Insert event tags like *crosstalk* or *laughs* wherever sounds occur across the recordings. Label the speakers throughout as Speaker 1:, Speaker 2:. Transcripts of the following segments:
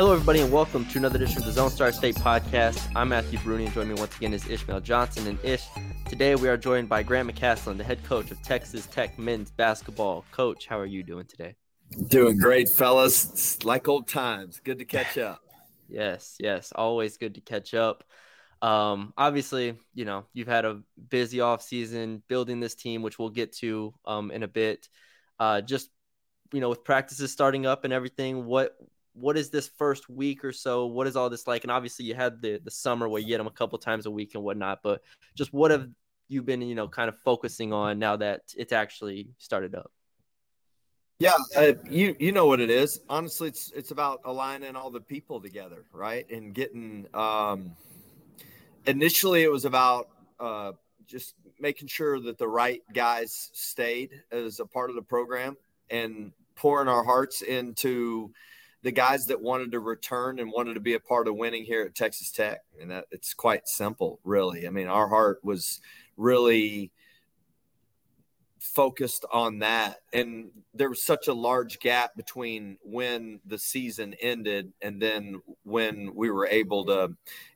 Speaker 1: Hello, everybody, and welcome to another edition of the Zone Star State podcast. I'm Matthew Bruni, and joining me once again is Ishmael Johnson. And Ish, today we are joined by Grant McCasland, the head coach of Texas Tech men's basketball. Coach, how are you doing today?
Speaker 2: Doing great, fellas. It's like old times. Good to catch up. *laughs*
Speaker 1: yes, yes, always good to catch up. Um, obviously, you know you've had a busy off season building this team, which we'll get to um, in a bit. Uh, just you know, with practices starting up and everything, what what is this first week or so? What is all this like? And obviously, you had the the summer where you get them a couple times a week and whatnot. But just what have you been, you know, kind of focusing on now that it's actually started up?
Speaker 2: Yeah, uh, you you know what it is. Honestly, it's it's about aligning all the people together, right? And getting. Um, initially, it was about uh, just making sure that the right guys stayed as a part of the program and pouring our hearts into the guys that wanted to return and wanted to be a part of winning here at Texas Tech. And that it's quite simple, really. I mean, our heart was really focused on that. And there was such a large gap between when the season ended and then when we were able to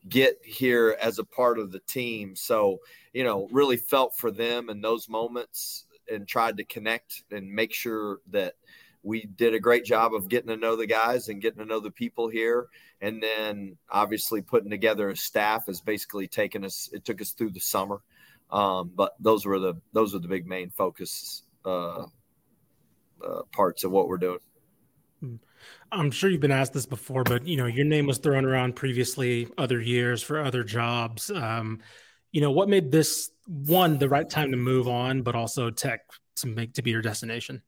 Speaker 2: get here as a part of the team. So, you know, really felt for them in those moments and tried to connect and make sure that we did a great job of getting to know the guys and getting to know the people here. And then obviously putting together a staff has basically taken us it took us through the summer. Um, but those were the those are the big main focus uh, uh, parts of what we're doing.
Speaker 3: Hmm. i'm sure you've been asked this before but you know your name was thrown around previously other years for other jobs. Um, you know what made this one the right time to move on but also tech to make to be your destination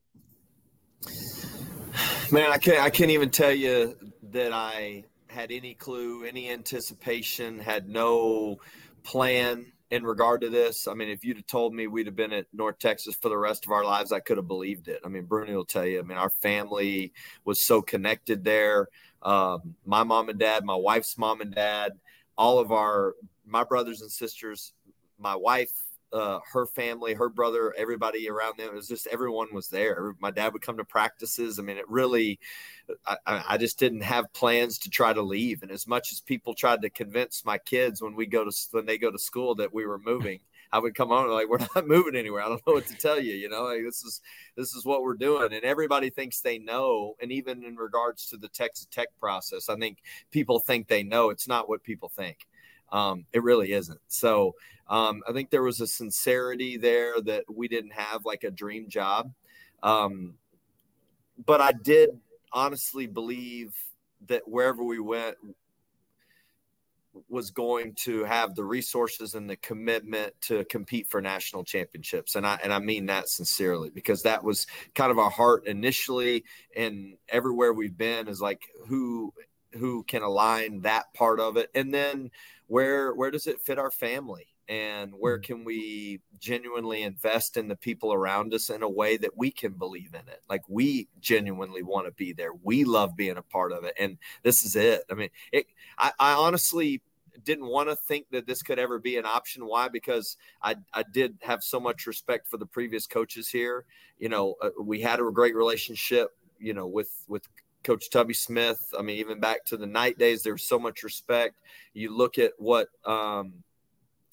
Speaker 2: Man, I can't I can't even tell you that I had any clue, any anticipation, had no plan in regard to this. I mean, if you'd have told me we'd have been at North Texas for the rest of our lives, I could have believed it. I mean, Bruni will tell you. I mean, our family was so connected there. Um, my mom and dad, my wife's mom and dad, all of our my brothers and sisters, my wife uh, her family, her brother, everybody around them. It was just everyone was there. My dad would come to practices. I mean, it really, I, I just didn't have plans to try to leave. And as much as people tried to convince my kids when we go to when they go to school that we were moving, *laughs* I would come home like we're not moving anywhere. I don't know what to tell you. You know, like, this is this is what we're doing, and everybody thinks they know. And even in regards to the Texas Tech process, I think people think they know. It's not what people think. Um, it really isn't. So um, I think there was a sincerity there that we didn't have like a dream job. Um, but I did honestly believe that wherever we went was going to have the resources and the commitment to compete for national championships and I and I mean that sincerely because that was kind of our heart initially and everywhere we've been is like who who can align that part of it and then where where does it fit our family? And where mm. can we genuinely invest in the people around us in a way that we can believe in it? Like we genuinely want to be there. We love being a part of it and this is it. I mean it i, I honestly didn't want to think that this could ever be an option. Why? Because i i did have so much respect for the previous coaches here. You know uh, we had a great relationship you know with with Coach Tubby Smith. I mean, even back to the Knight days, there was so much respect. You look at what um,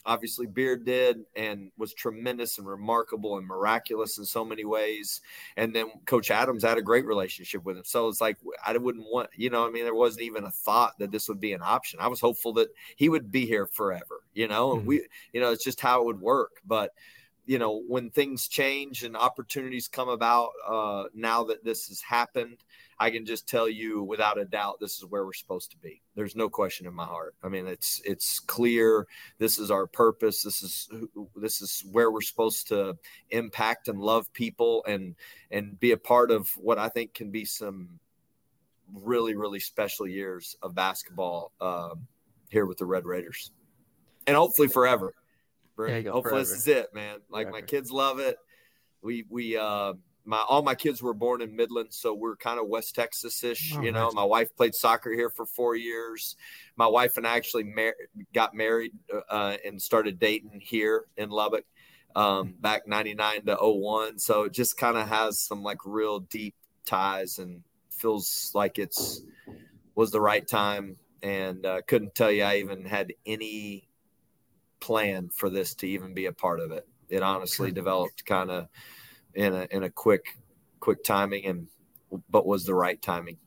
Speaker 2: obviously Beard did and was tremendous and remarkable and miraculous in so many ways. And then Coach Adams had a great relationship with him. So it's like, I wouldn't want, you know, I mean, there wasn't even a thought that this would be an option. I was hopeful that he would be here forever, you know, mm-hmm. we, you know, it's just how it would work. But, you know, when things change and opportunities come about, uh, now that this has happened, I can just tell you without a doubt, this is where we're supposed to be. There's no question in my heart. I mean, it's it's clear. This is our purpose. This is this is where we're supposed to impact and love people and and be a part of what I think can be some really really special years of basketball um, here with the Red Raiders, and hopefully forever. Hopefully
Speaker 1: forever.
Speaker 2: this is it, man. Like my kids love it. We we uh my all my kids were born in Midland, so we're kind of West Texas ish.
Speaker 3: Oh,
Speaker 2: you know,
Speaker 3: nice.
Speaker 2: my wife played soccer here for four years. My wife and I actually mar- got married uh, and started dating here in Lubbock um, back '99 to 01. So it just kind of has some like real deep ties and feels like it's was the right time. And uh, couldn't tell you I even had any plan for this to even be a part of it. It honestly developed kind of in a in a quick quick timing and but was the right timing.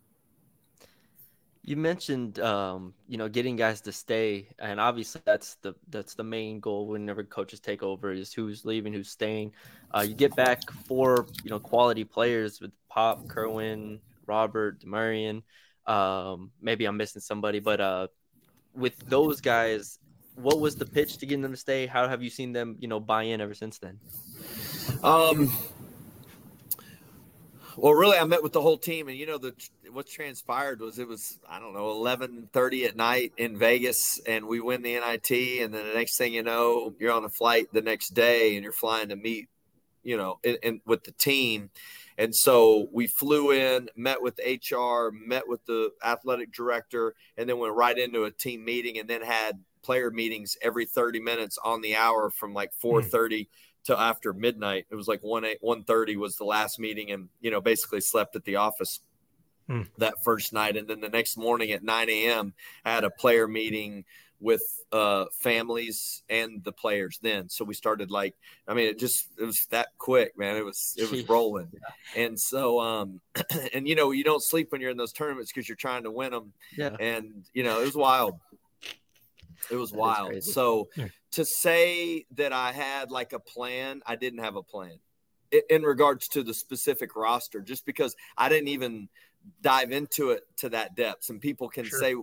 Speaker 1: You mentioned, um, you know, getting guys to stay, and obviously that's the that's the main goal whenever coaches take over is who's leaving, who's staying. Uh, you get back four, you know, quality players with Pop, Kerwin, Robert, Demarion. Um, maybe I'm missing somebody, but uh, with those guys, what was the pitch to getting them to stay? How have you seen them, you know, buy in ever since then?
Speaker 2: Um, well, really, I met with the whole team, and you know, the what transpired was it was I don't know eleven thirty at night in Vegas, and we win the NIT, and then the next thing you know, you're on a flight the next day, and you're flying to meet, you know, in, in, with the team. And so we flew in, met with HR, met with the athletic director, and then went right into a team meeting, and then had player meetings every 30 minutes on the hour from like hmm. 4:30 to after midnight. It was like 1 8 1:30 was the last meeting, and you know basically slept at the office
Speaker 3: Hmm.
Speaker 2: that first night, and then the next morning at 9 a.m. I had a player meeting with uh families and the players then so we started like i mean it just it was that quick man it was it was rolling and so um *clears throat* and you know you don't sleep when you're in those tournaments because you're trying to win them
Speaker 1: Yeah.
Speaker 2: and you know it was wild it was
Speaker 1: That
Speaker 2: wild so
Speaker 3: Yeah.
Speaker 2: To say that i had like a plan i didn't have a plan in regards to the specific roster just because i didn't even dive into it to that depth some people can
Speaker 3: Sure.
Speaker 2: say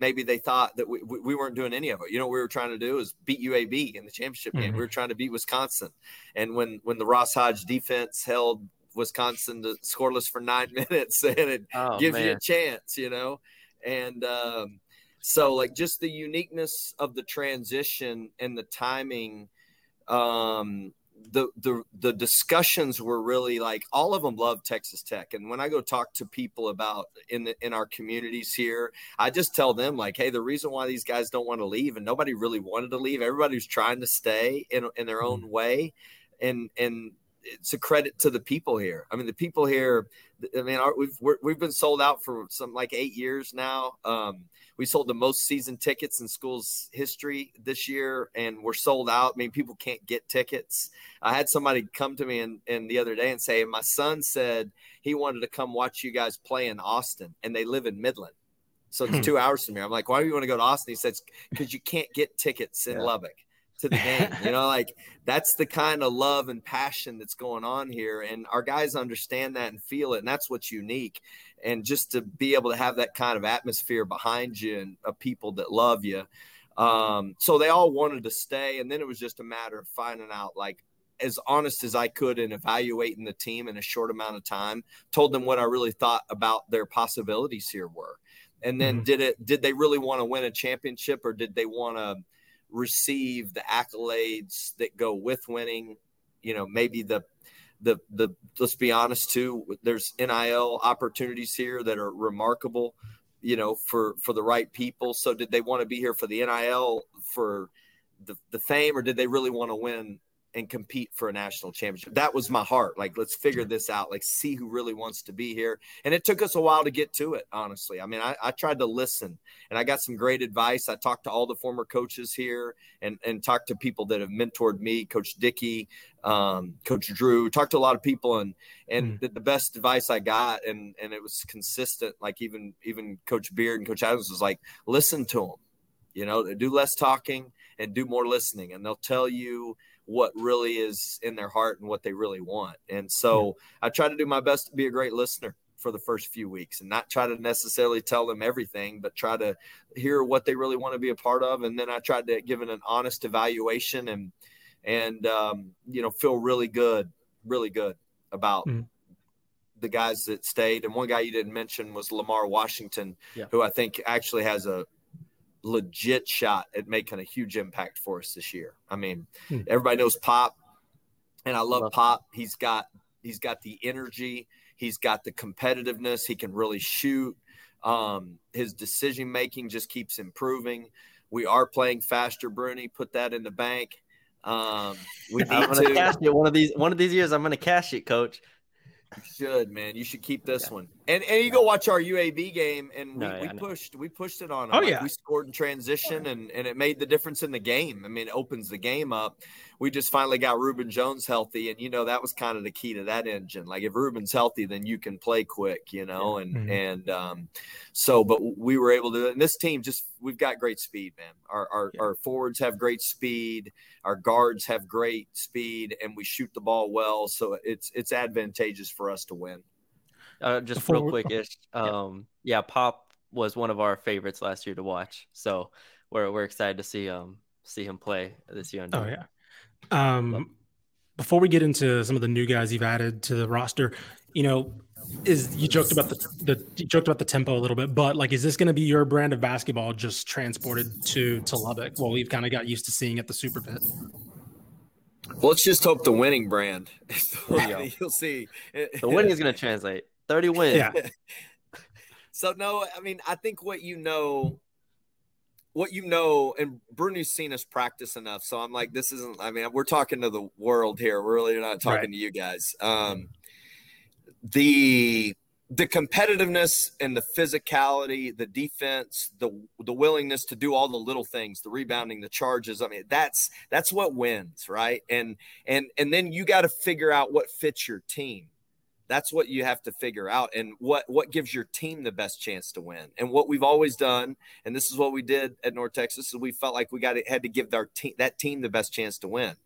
Speaker 2: maybe they thought that we, we we weren't doing any of it you know what we were trying to do is beat uab in the championship game
Speaker 3: Mhm.
Speaker 2: we were trying to beat wisconsin and when when the ross hodge defense held wisconsin to scoreless for nine *laughs* minutes and it
Speaker 1: Oh,
Speaker 2: gives you a chance, you know? And um, so, like, just the uniqueness of the transition and the timing, um, the, the the discussions were really like all of them love Texas Tech, and when I go talk to people about in the in our communities here, I just tell them like, hey, the reason why these guys don't want to leave, and nobody really wanted to leave, everybody was trying to stay in in their own way, and and it's a credit to the people here. I mean, the people here. I mean, our, we've we're, we've been sold out for some like eight years now. Um, we sold the most season tickets in school's history this year, and we're sold out. I mean, people can't get tickets. I had somebody come to me and, and the other day and say, my son said he wanted to come watch you guys play in Austin, and they live in Midland. So it's
Speaker 3: Hmm.
Speaker 2: two hours from here. I'm like, why do you want to go to Austin? He says, because you can't get tickets in
Speaker 1: Yeah.
Speaker 2: Lubbock to the game. You know, *laughs* like that's the kind of love and passion that's going on here. And our guys understand that and feel it. And that's what's unique. And just to be able to have that kind of atmosphere behind you and of people that love you. Um, so they all wanted to stay. And then it was just a matter of finding out like as honest as I could in evaluating the team in a short amount of time, told them what I really thought about their possibilities here were. And then
Speaker 3: Mhm.
Speaker 2: did it did they really want to win a championship or did they want to receive the accolades that go with winning? You know, maybe the the the let's be honest too, there's NIL opportunities here that are remarkable, you know, for for the right people. So did they want to be here for the NIL for the, the fame or did they really want to win and compete for a national championship. That was my heart. Like, let's figure this out. Like, see who really wants to be here. And it took us a while to get to it, honestly. I mean, I, I tried to listen and I got some great advice. I talked to all the former coaches here and, and talked to people that have mentored me, Coach Dickey, um, Coach Drew, talked to a lot of people and, and
Speaker 3: Mm.
Speaker 2: the, the best advice I got, and, and it was consistent. Like even, even Coach Beard and Coach Adams was like, listen to them, you know, do less talking and do more listening. And they'll tell you what really is in their heart and what they really want. And so I try to do my best to be a great listener for the first few weeks and not try to necessarily tell them everything, but try to hear what they really want to be a part of. And then I tried to give it an honest evaluation and, and, um, you know, feel really good, really good about mm. the guys that stayed. And one guy you didn't mention was Lamar Washington, yeah. who I think actually has a legit shot at making a huge impact for us this year. I mean, mm. everybody knows Pop and I love, love Pop. He's got, he's got the energy He's got the competitiveness. He can really shoot. Um, his decision making just keeps improving. We are playing faster, Bruni. Put that in the bank. Um, we *laughs* need
Speaker 1: I'm gonna to cash it one of these one of these years. I'm gonna cash it, Coach.
Speaker 2: You should, man. You should keep this yeah. one. And and you go watch our UAB game, and we, no, we pushed we pushed it on. Them.
Speaker 3: Oh yeah,
Speaker 2: we scored in transition, and and it made the difference in the game. I mean, it opens the game up. We just finally got Ruben Jones healthy, and you know that was kind of the key to that engine. Like if Ruben's healthy, then you can play quick, you know. And mm-hmm. and um, so, but we were able to. And this team just we've got great speed, man. Our our, yeah. our forwards have great speed. Our guards have great speed, and we shoot the ball well. So it's it's advantageous for us to win.
Speaker 1: Uh, just Before real quick ish. Um, yeah. yeah, Pop was one of our favorites last year to watch. So we're we're excited to see um see him play this year.
Speaker 3: Oh yeah. Um, before we get into some of the new guys you've added to the roster, you know, is you joked about the, the you joked about the tempo a little bit, but like, is this going to be your brand of basketball just transported to to Lubbock? Well, we've kind of got used to seeing at the Super Pit.
Speaker 2: Well, let's just hope the winning brand. *laughs* You'll see.
Speaker 1: The winning is going to translate. 30 *laughs* wins.
Speaker 3: Yeah.
Speaker 2: so no, I mean, I think what you know, what you know, and Bruni's seen us practice enough. So I'm like, this isn't. I mean, we're talking to the world here. We're really not talking right. to you guys. Um, the the competitiveness and the physicality, the defense, the the willingness to do all the little things, the rebounding, the charges. I mean, that's that's what wins, right? And and and then you got to figure out what fits your team that's what you have to figure out and what what gives your team the best chance to win. And what we've always done and this is what we did at north texas is we felt like we got had to give our team that team the best chance to win.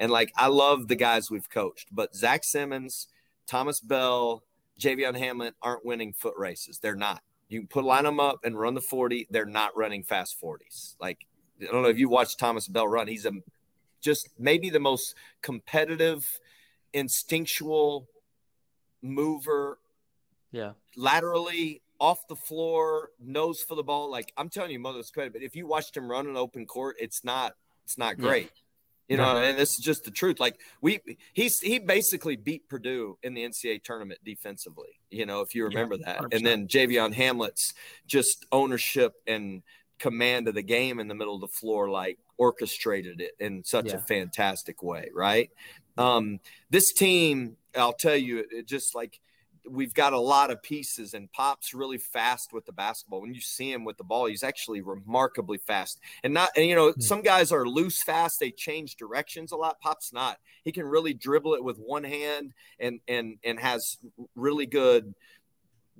Speaker 2: And like i love the guys we've coached but zach simmons thomas bell javion Hamlet aren't winning foot races. They're not. You put line them up and run the 40 they're not running fast 40s like i don't know if you watch thomas bell run. He's a just maybe the most competitive instinctual mover.
Speaker 1: Yeah.
Speaker 2: Laterally off the floor, nose for the ball. Like I'm telling you, mother's credit. But if you watched him run an open court, it's not it's not great. Yeah. You know, and this is just the truth. Like we, he's he basically beat Purdue in the NCAA tournament defensively. You know, if you remember yeah, that. And then Javion Hamlet's just ownership and command of the game in the middle of the floor, like orchestrated it in such yeah. a fantastic way, right? Um, this team I'll tell you, it just like we've got a lot of pieces and pops really fast with the basketball. When you see him with the ball he's actually remarkably fast. And not and you know hmm. some guys are loose fast they change directions a lot. Pops not. He can really dribble it with one hand and and and has really good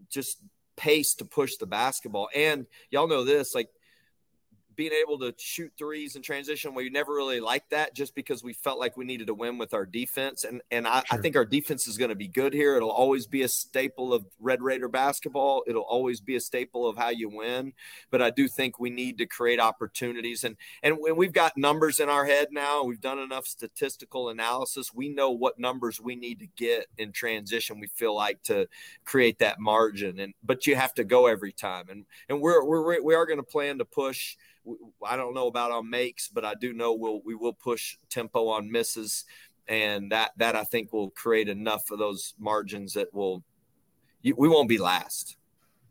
Speaker 2: just pace to push the basketball. And y'all know this like being able to shoot threes in transition, we never really liked that just because we felt like we needed to win with our defense. And and I, sure. I think our defense is going to be good here. It'll always be a staple of Red Raider basketball. It'll always be a staple of how you win. But I do think we need to create opportunities. And and we've got numbers in our head now. We've done enough statistical analysis. We know what numbers we need to get in transition. We feel like to create that margin. And but you have to go every time. And and we're we're we are going to plan to push I don't know about on makes, but I do know we'll we will push tempo on misses, and that that I think will create enough of those margins that will we won't be last.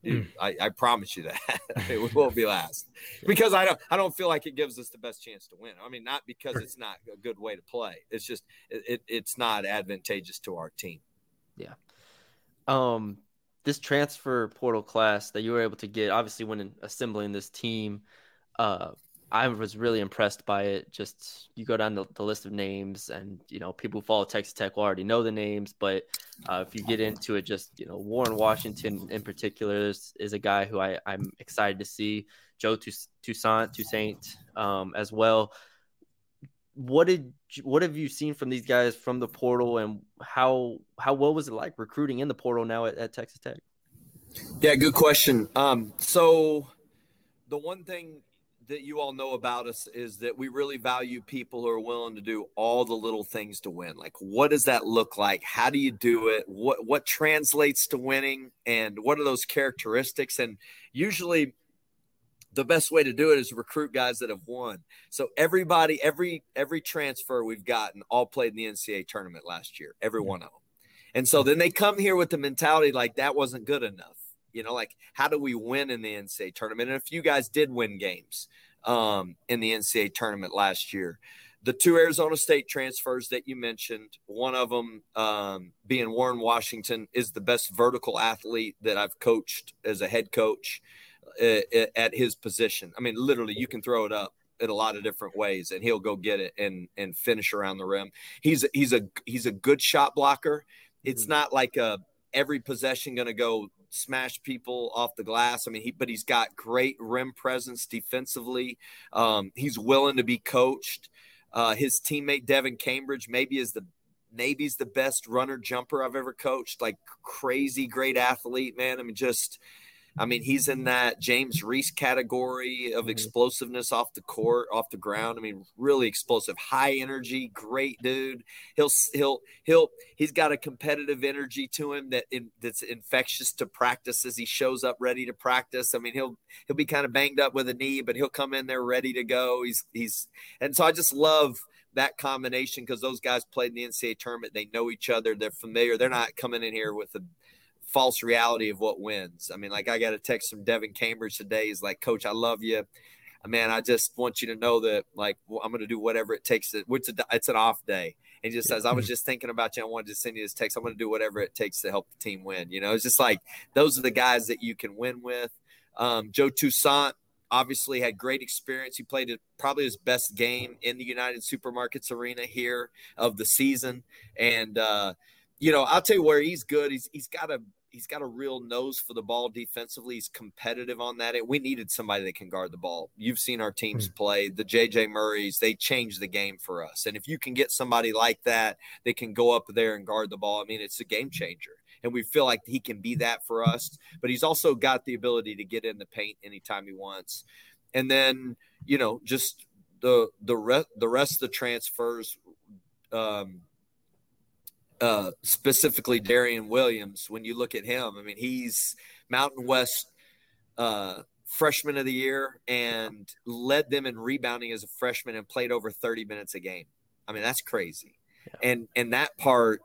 Speaker 2: Mm. I, I, promise you that *laughs* we won't be last because I don't I don't feel like it gives us the best chance to win. I mean, not because it's not a good way to play. It's just it, it it's not advantageous to our team.
Speaker 1: Yeah. Um, this transfer portal class that you were able to get, obviously, when assembling this team, uh, I was really impressed by it. Just you go down the, the, list of names, and you know people who follow Texas Tech will already know the names. But uh, if you get into it, just you know Warren Washington in particular is, is a guy who I, I'm excited to see. Joe Toussaint, Toussaint um, as well. what did what have you seen from these guys from the portal, and how how well was it like recruiting in the portal now at, at Texas Tech?
Speaker 2: Yeah, good question. Um, so the one thing that you all know about us is that we really value people who are willing to do all the little things to win. Like, what does that look like? How do you do it? What what translates to winning, and what are those characteristics? And usually, the best way to do it is recruit guys that have won. So everybody, every every transfer we've gotten, all played in the NCAA tournament last year. Every one of them. And so then they come here with the mentality like that wasn't good enough. You know, like how do we win in the NCAA tournament? And a few guys did win games um, in the NCAA tournament last year. The two Arizona State transfers that you mentioned, one of them um, being Warren Washington, is the best vertical athlete that I've coached as a head coach uh, at his position. I mean, literally, you can throw it up in a lot of different ways, and he'll go get it and and finish around the rim. He's he's a he's a good shot blocker. It's mm-hmm. not like a every possession going to go smash people off the glass. I mean, he but he's got great rim presence defensively. Um, he's willing to be coached. Uh, his teammate Devan Cambridge maybe is the maybe he's the best runner jumper I've ever coached. Like crazy great athlete, man. I mean, just I mean, he's in that James Reese category of mm-hmm. explosiveness off the court, off the ground. I mean, really explosive, high energy, great dude. He'll he'll he'll he's got a competitive energy to him that in, that's infectious to practice as he shows up ready to practice. I mean, he'll he'll be kind of banged up with a knee, but he'll come in there ready to go. He's he's and so I just love that combination because those guys played in the NCAA tournament. They know each other. They're familiar. They're not coming in here with a false reality of what wins. I mean, like I got a text from Devan Cambridge today. He's like, Coach, I love you. Man, I just want you to know that, like, I'm going to do whatever it takes. To, it's, a, it's an off day. And he just says, I was just thinking about you. I wanted to send you this text. I'm going to do whatever it takes to help the team win. You know, it's just like those are the guys that you can win with. Um, Joe Toussaint obviously had great experience. He played probably his best game in the United Supermarkets Arena here of the season. And, uh, you know, I'll tell you where he's good. He's he's got a he's got a real nose for the ball defensively. He's competitive on that. We needed somebody that can guard the ball. You've seen our teams mm. play. The JJ Murrays, they changed the game for us. And if you can get somebody like that that can go up there and guard the ball, I mean, it's a game changer. And we feel like he can be that for us. But he's also got the ability to get in the paint anytime he wants. And then, you know, just the the rest the rest of the transfers um uh, specifically Darrion Williams, when you look at him, I mean, he's Mountain West uh, freshman of the year and led them in rebounding as a freshman and played over 30 minutes a game. I mean, that's crazy. Yeah. And and that part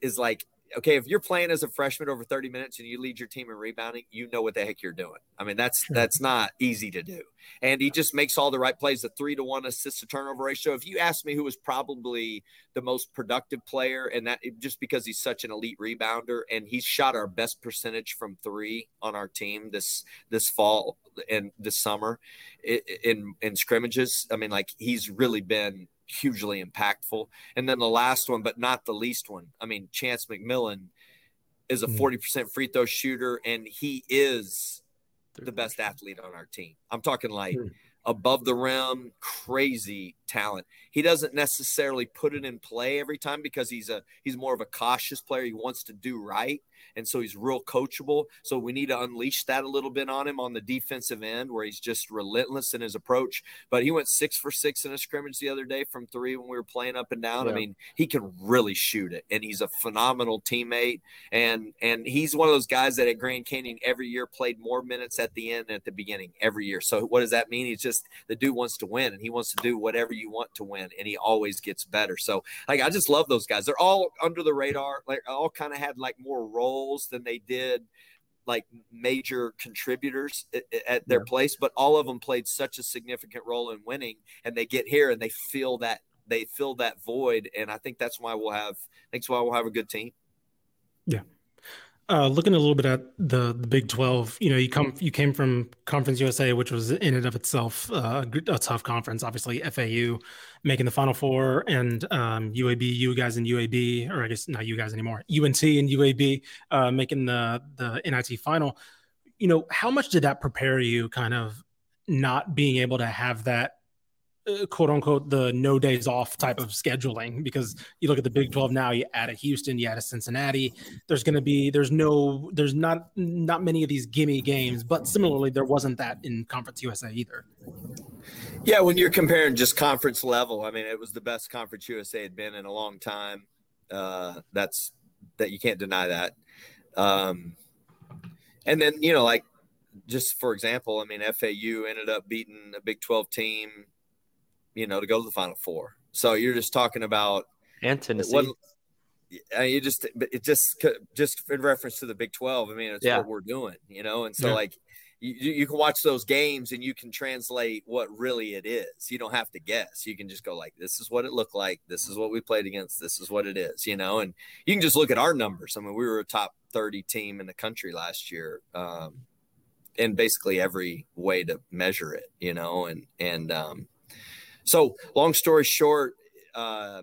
Speaker 2: is like okay, if you're playing as a freshman over 30 minutes and you lead your team in rebounding, you know what the heck you're doing. I mean, that's that's not easy to do. And he just makes all the right plays, a three to one assist to turnover ratio. If you ask me who was probably the most productive player, and that just because he's such an elite rebounder and he's shot our best percentage from three on our team this this fall and this summer in in scrimmages. I mean, like he's really been hugely impactful. And then the last one, but not the least one, I mean, Chance McMillan is a 40% mm. free throw shooter, and he is the best athlete on our team. I'm talking like above the rim, crazy talent. He doesn't necessarily put it in play every time because he's a he's more of a cautious player. He wants to do right and so he's real coachable. So we need to unleash that a little bit on him on the defensive end, where he's just relentless in his approach. But he went six for six in a scrimmage the other day from three when we were playing up and down. Yeah. I mean, he can really shoot it, and he's a phenomenal teammate. And and he's one of those guys that at Grand Canyon every year played more minutes at the end at the beginning every year. So what does that mean? He's just the dude wants to win, and he wants to do whatever you want to win, and he always gets better. So like I just love those guys. They're all under the radar. Like all kind of had like more roles roles than they did like major contributors at, their yeah. place, but all of them played such a significant role in winning. And they get here and they feel that they fill that void, and I think that's why we'll have. That's why we'll have a good team.
Speaker 3: Yeah, uh, looking a little bit at the the Big Twelve, you know, you come you came from Conference USA, which was in and of itself uh, a tough conference. Obviously, FAU making the Final Four, and um, UAB, you guys in UAB, or I guess not you guys anymore, UNT and UAB uh, making the the NIT final. You know, how much did that prepare you, kind of not being able to have that uh, quote unquote the no days off type of scheduling because you look at the Big 12 now you add a Houston you add a Cincinnati there's going to be there's no there's not not many of these gimme games but similarly there wasn't that in Conference USA either.
Speaker 2: Yeah, when you're comparing just conference level, I mean it was the best Conference USA had been in a long time. Uh, that's that you can't deny that. Um, and then you know like just for example, I mean FAU ended up beating a Big 12 team you know, to go to the Final Four. So you're just talking about
Speaker 1: and Tennessee.
Speaker 2: What, you just it just just in reference to the Big Twelve. I mean, it's yeah. what we're doing, you know, and so yeah. like you, you can watch those games and you can translate what really it is. You don't have to guess. You can just go like, this is what it looked like. This is what we played against. This is what it is, you know. And you can just look at our numbers. I mean, we were a top thirty team in the country last year, um, in basically every way to measure it, you know. And and um, so, long story short, uh,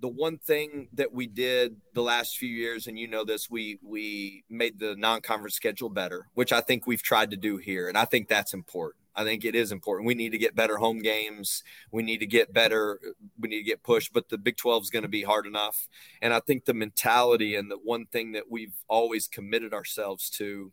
Speaker 2: the one thing that we did the last few years, and you know this, we we made the non-conference schedule better, which I think we've tried to do here, and I think that's important. I think it is important. We need to get better home games. We need to get better. We need to get pushed, but the Big 12 is going to be hard enough. And I think the mentality and the one thing that we've always committed ourselves to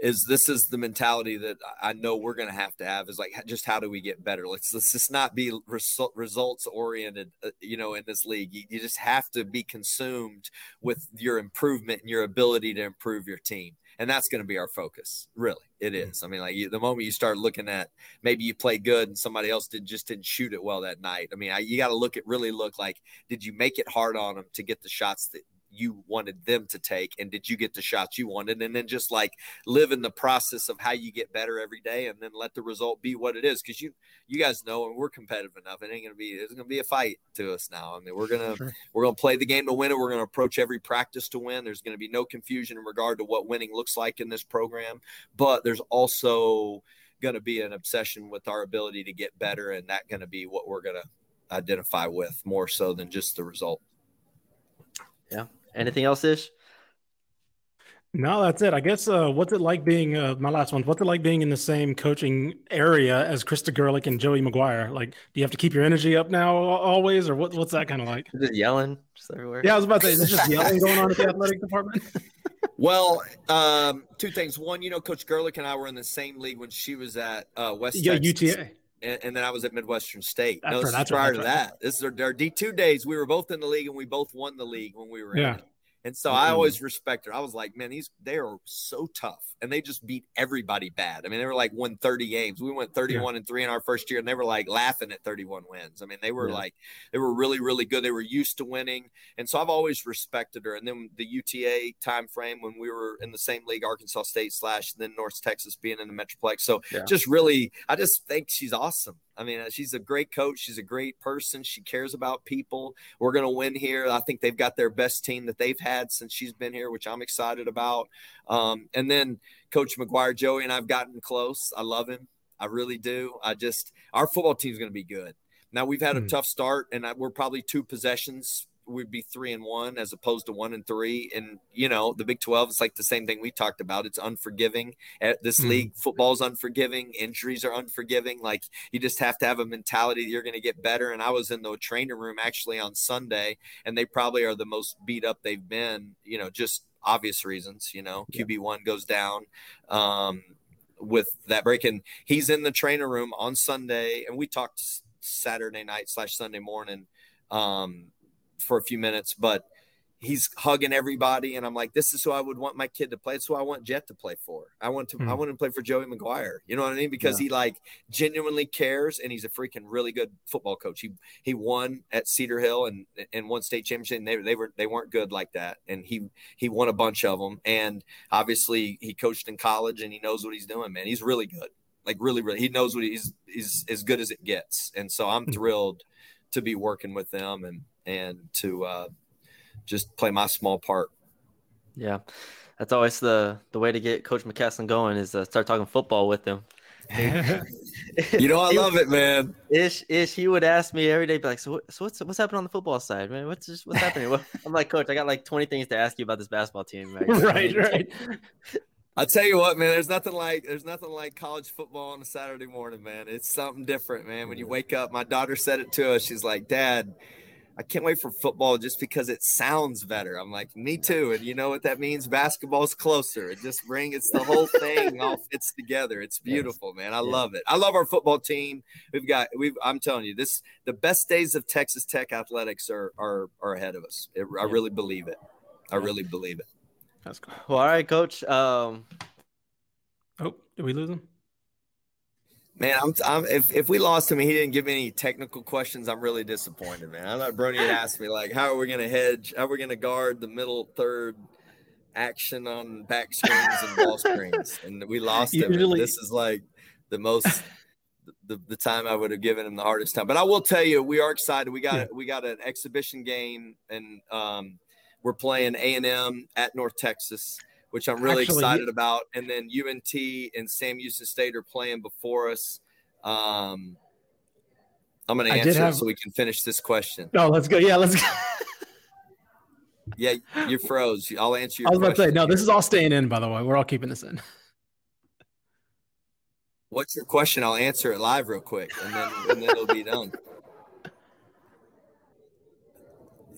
Speaker 2: is this is the mentality that I know we're going to have to have is like just how do we get better? Let's let's just not be result, results oriented, uh, you know, in this league. You, you just have to be consumed with your improvement and your ability to improve your team, and that's going to be our focus. Really, it mm-hmm. I mean, like you, the moment you start looking at maybe you play good and somebody else did just didn't shoot it well that night. I mean, I, you got to look at really look like did you make it hard on them to get the shots that you wanted them to take and did you get the shots you wanted? And then just like live in the process of how you get better every day and then let the result be what it is. Because you you guys know and we're competitive enough. It ain't gonna be it's gonna be a fight to us now. I mean we're gonna sure. we're gonna play the game to win it. We're gonna approach every practice to win. There's gonna be no confusion in regard to what winning looks like in this program. But there's also going to be an obsession with our ability to get better and that going to be what we're going to identify with more so than just the result.
Speaker 1: Yeah Anything else, Ish?
Speaker 3: No, that's it. I guess uh, what's it like being uh, my last one? What's it like being in the same coaching area as Krista Gerlich and Joey McGuire? Like, do you have to keep your energy up now always, or what, what's that kind of like?
Speaker 1: Just yelling just everywhere.
Speaker 3: Yeah, I was about to say, is it just yelling going on at the athletic department? *laughs*
Speaker 2: well, um, two things. One, you know, Coach Gerlich and I were in the same league when she was at uh, West
Speaker 3: yeah, Texas. UTA.
Speaker 2: And, and, then I was at Midwestern State. That's no, this right, is prior right, to that. This is our, our D two days. We were both in the league, and we both won the league when we were yeah. And so mm-hmm. I always respected. Her. I was like, man, these they are so tough, and they just beat everybody bad. I mean, they were like won thirty games. We went thirty-one yeah. and three in our first year, and they were like laughing at thirty-one wins. I mean, they were yeah. like they were really, really good. They were used to winning, and so I've always respected her. And then the UTA time frame when we were in the same league, Arkansas State slash then North Texas being in the Metroplex. So yeah. just really, I just think she's awesome. I mean, uh, she's a great coach. She's a great person. She cares about people. We're going to win here. I think they've got their best team that they've had since she's been here, which I'm excited about. Um, and then Coach McGuire, Joey, and I've gotten close. I love him. I really do. I just, our football team's going to be good. Now, we've had a mm. tough start, and we're probably two possessions we'd be three and one as opposed to one and three. And you know, the Big Twelve is like the same thing we talked about. It's unforgiving. At this mm-hmm. league, football's unforgiving. Injuries are unforgiving. Like you just have to have a mentality that you're going to get better. And I was in the training room actually on Sunday, and they probably are the most beat up they've been. You know, just obvious reasons. You know, QB one goes down. Um, with that break and he's in the trainer room on Sunday and we talked Saturday night slash Sunday morning um, for a few minutes, but he's hugging everybody. And i'm like this is who i would want my kid to play. It's who i want jet to play for. I want to mm. i hmm. want him to play for joey mcguire. You know what i mean? Because yeah. he like genuinely cares and he's a freaking really good football coach. He he won at cedar hill and and won state championship and they, they were they weren't good like that. And he he won a bunch of them and obviously he coached in college and he knows what he's doing man. He's really good. Like really really he knows what he's he's as good as it gets. And so i'm mm. thrilled to be working with them and and to uh, just play my small part.
Speaker 1: Yeah, that's always the the way to get Coach McCasland going is uh, start talking football with him. *laughs*
Speaker 2: you know, I *laughs* love it, man.
Speaker 1: Ish, ish. He would ask me every day, be like, "So, so what's what's happening on the football side, man? What's just, what's happening?" *laughs* I'm like, "Coach, I got like 20 things to ask you about this basketball team."
Speaker 3: Right, right. right.
Speaker 2: I'll tell you what, man. There's nothing like there's nothing like college football on a Saturday morning, man. It's something different, man. When you wake up, my daughter said it to us. She's like, "Dad, I can't wait for football just because it sounds better. I'm like, me too. And you know what that means? Basketball's closer. It just brings it's the whole thing all *laughs* fits together. It's beautiful, man. I yeah. love it. I love our football team. We've got we've I'm telling you, this the best days of Texas Tech athletics are are are ahead of us. It, I really believe it. I really believe it.
Speaker 1: That's cool. Well, all right, coach. Um
Speaker 3: Oh, did we lose him?
Speaker 2: Man, I'm, I'm, if, if we lost him and he didn't give me any technical questions, I'm really disappointed, man. I thought Bruni had asked me like, how are we going to hedge? How are we going to guard the middle third action on back screens and ball *laughs* screens? And we lost him. Usually, this is like the most the, the time I would have given him the hardest time. But I will tell you, we are excited. We got yeah. we got an exhibition game, and um, we're playing A and M at North Texas which I'm really Actually, excited about. And then UNT and Sam Houston State are playing before us. Um, I'm going to answer have... so we can finish this question.
Speaker 3: No, let's go. Yeah, let's go.
Speaker 2: yeah, you froze. I'll answer your
Speaker 3: I was
Speaker 2: about
Speaker 3: to say, no, this is all staying in, by the way. We're all keeping this in.
Speaker 2: What's your question? I'll answer it live real quick, and then, and then it'll be done.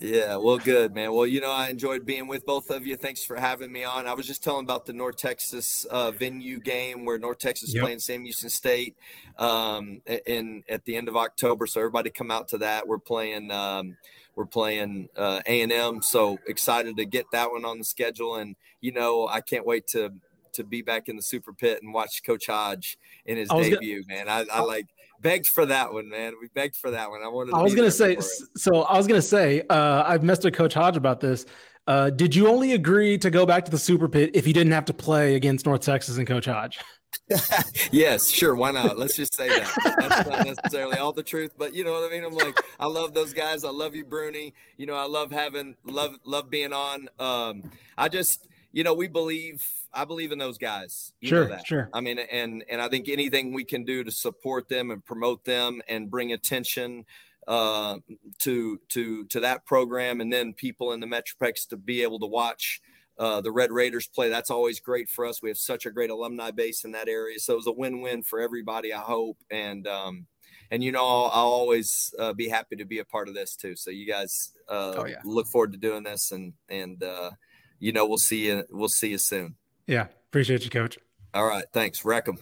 Speaker 2: Yeah, well, good, man. Well, you know, I enjoyed being with both of you. Thanks for having me on. I was just telling about the North Texas uh, venue game where North Texas yep. playing Sam Houston State um, in at the end of October. So everybody come out to that. We're playing. Um, we're playing uh, A and M. So excited to get that one on the schedule. And you know, I can't wait to to be back in the Super Pit and watch Coach Hodge in his debut. Gonna, man, I, I like begged for that one, man. We begged for that one. I wanted.
Speaker 3: I was gonna say. So I was gonna say. Uh, I've messed with Coach Hodge about this. Uh, did you only agree to go back to the Super Pit if you didn't have to play against North Texas and Coach Hodge? *laughs*
Speaker 2: yes, sure. Why not? Let's just say that. That's not necessarily all the truth, but you know what I mean. I'm like, I love those guys. I love you, Bruni. You know, I love having love love being on. Um, I just, you know, we believe I believe in those guys. You
Speaker 3: sure, sure.
Speaker 2: I mean, and and I think anything we can do to support them and promote them and bring attention uh, to to to that program, and then people in the Metroplex to be able to watch uh, the Red Raiders play. That's always great for us. We have such a great alumni base in that area, so it was a win-win for everybody. I hope, and um, and you know, I'll, I'll always uh, be happy to be a part of this too. So you guys uh, oh, yeah. look forward to doing this, and and uh, you know, we'll see you. We'll see you soon.
Speaker 3: Yeah. Appreciate you, coach.
Speaker 2: All right. Thanks. Wreck them.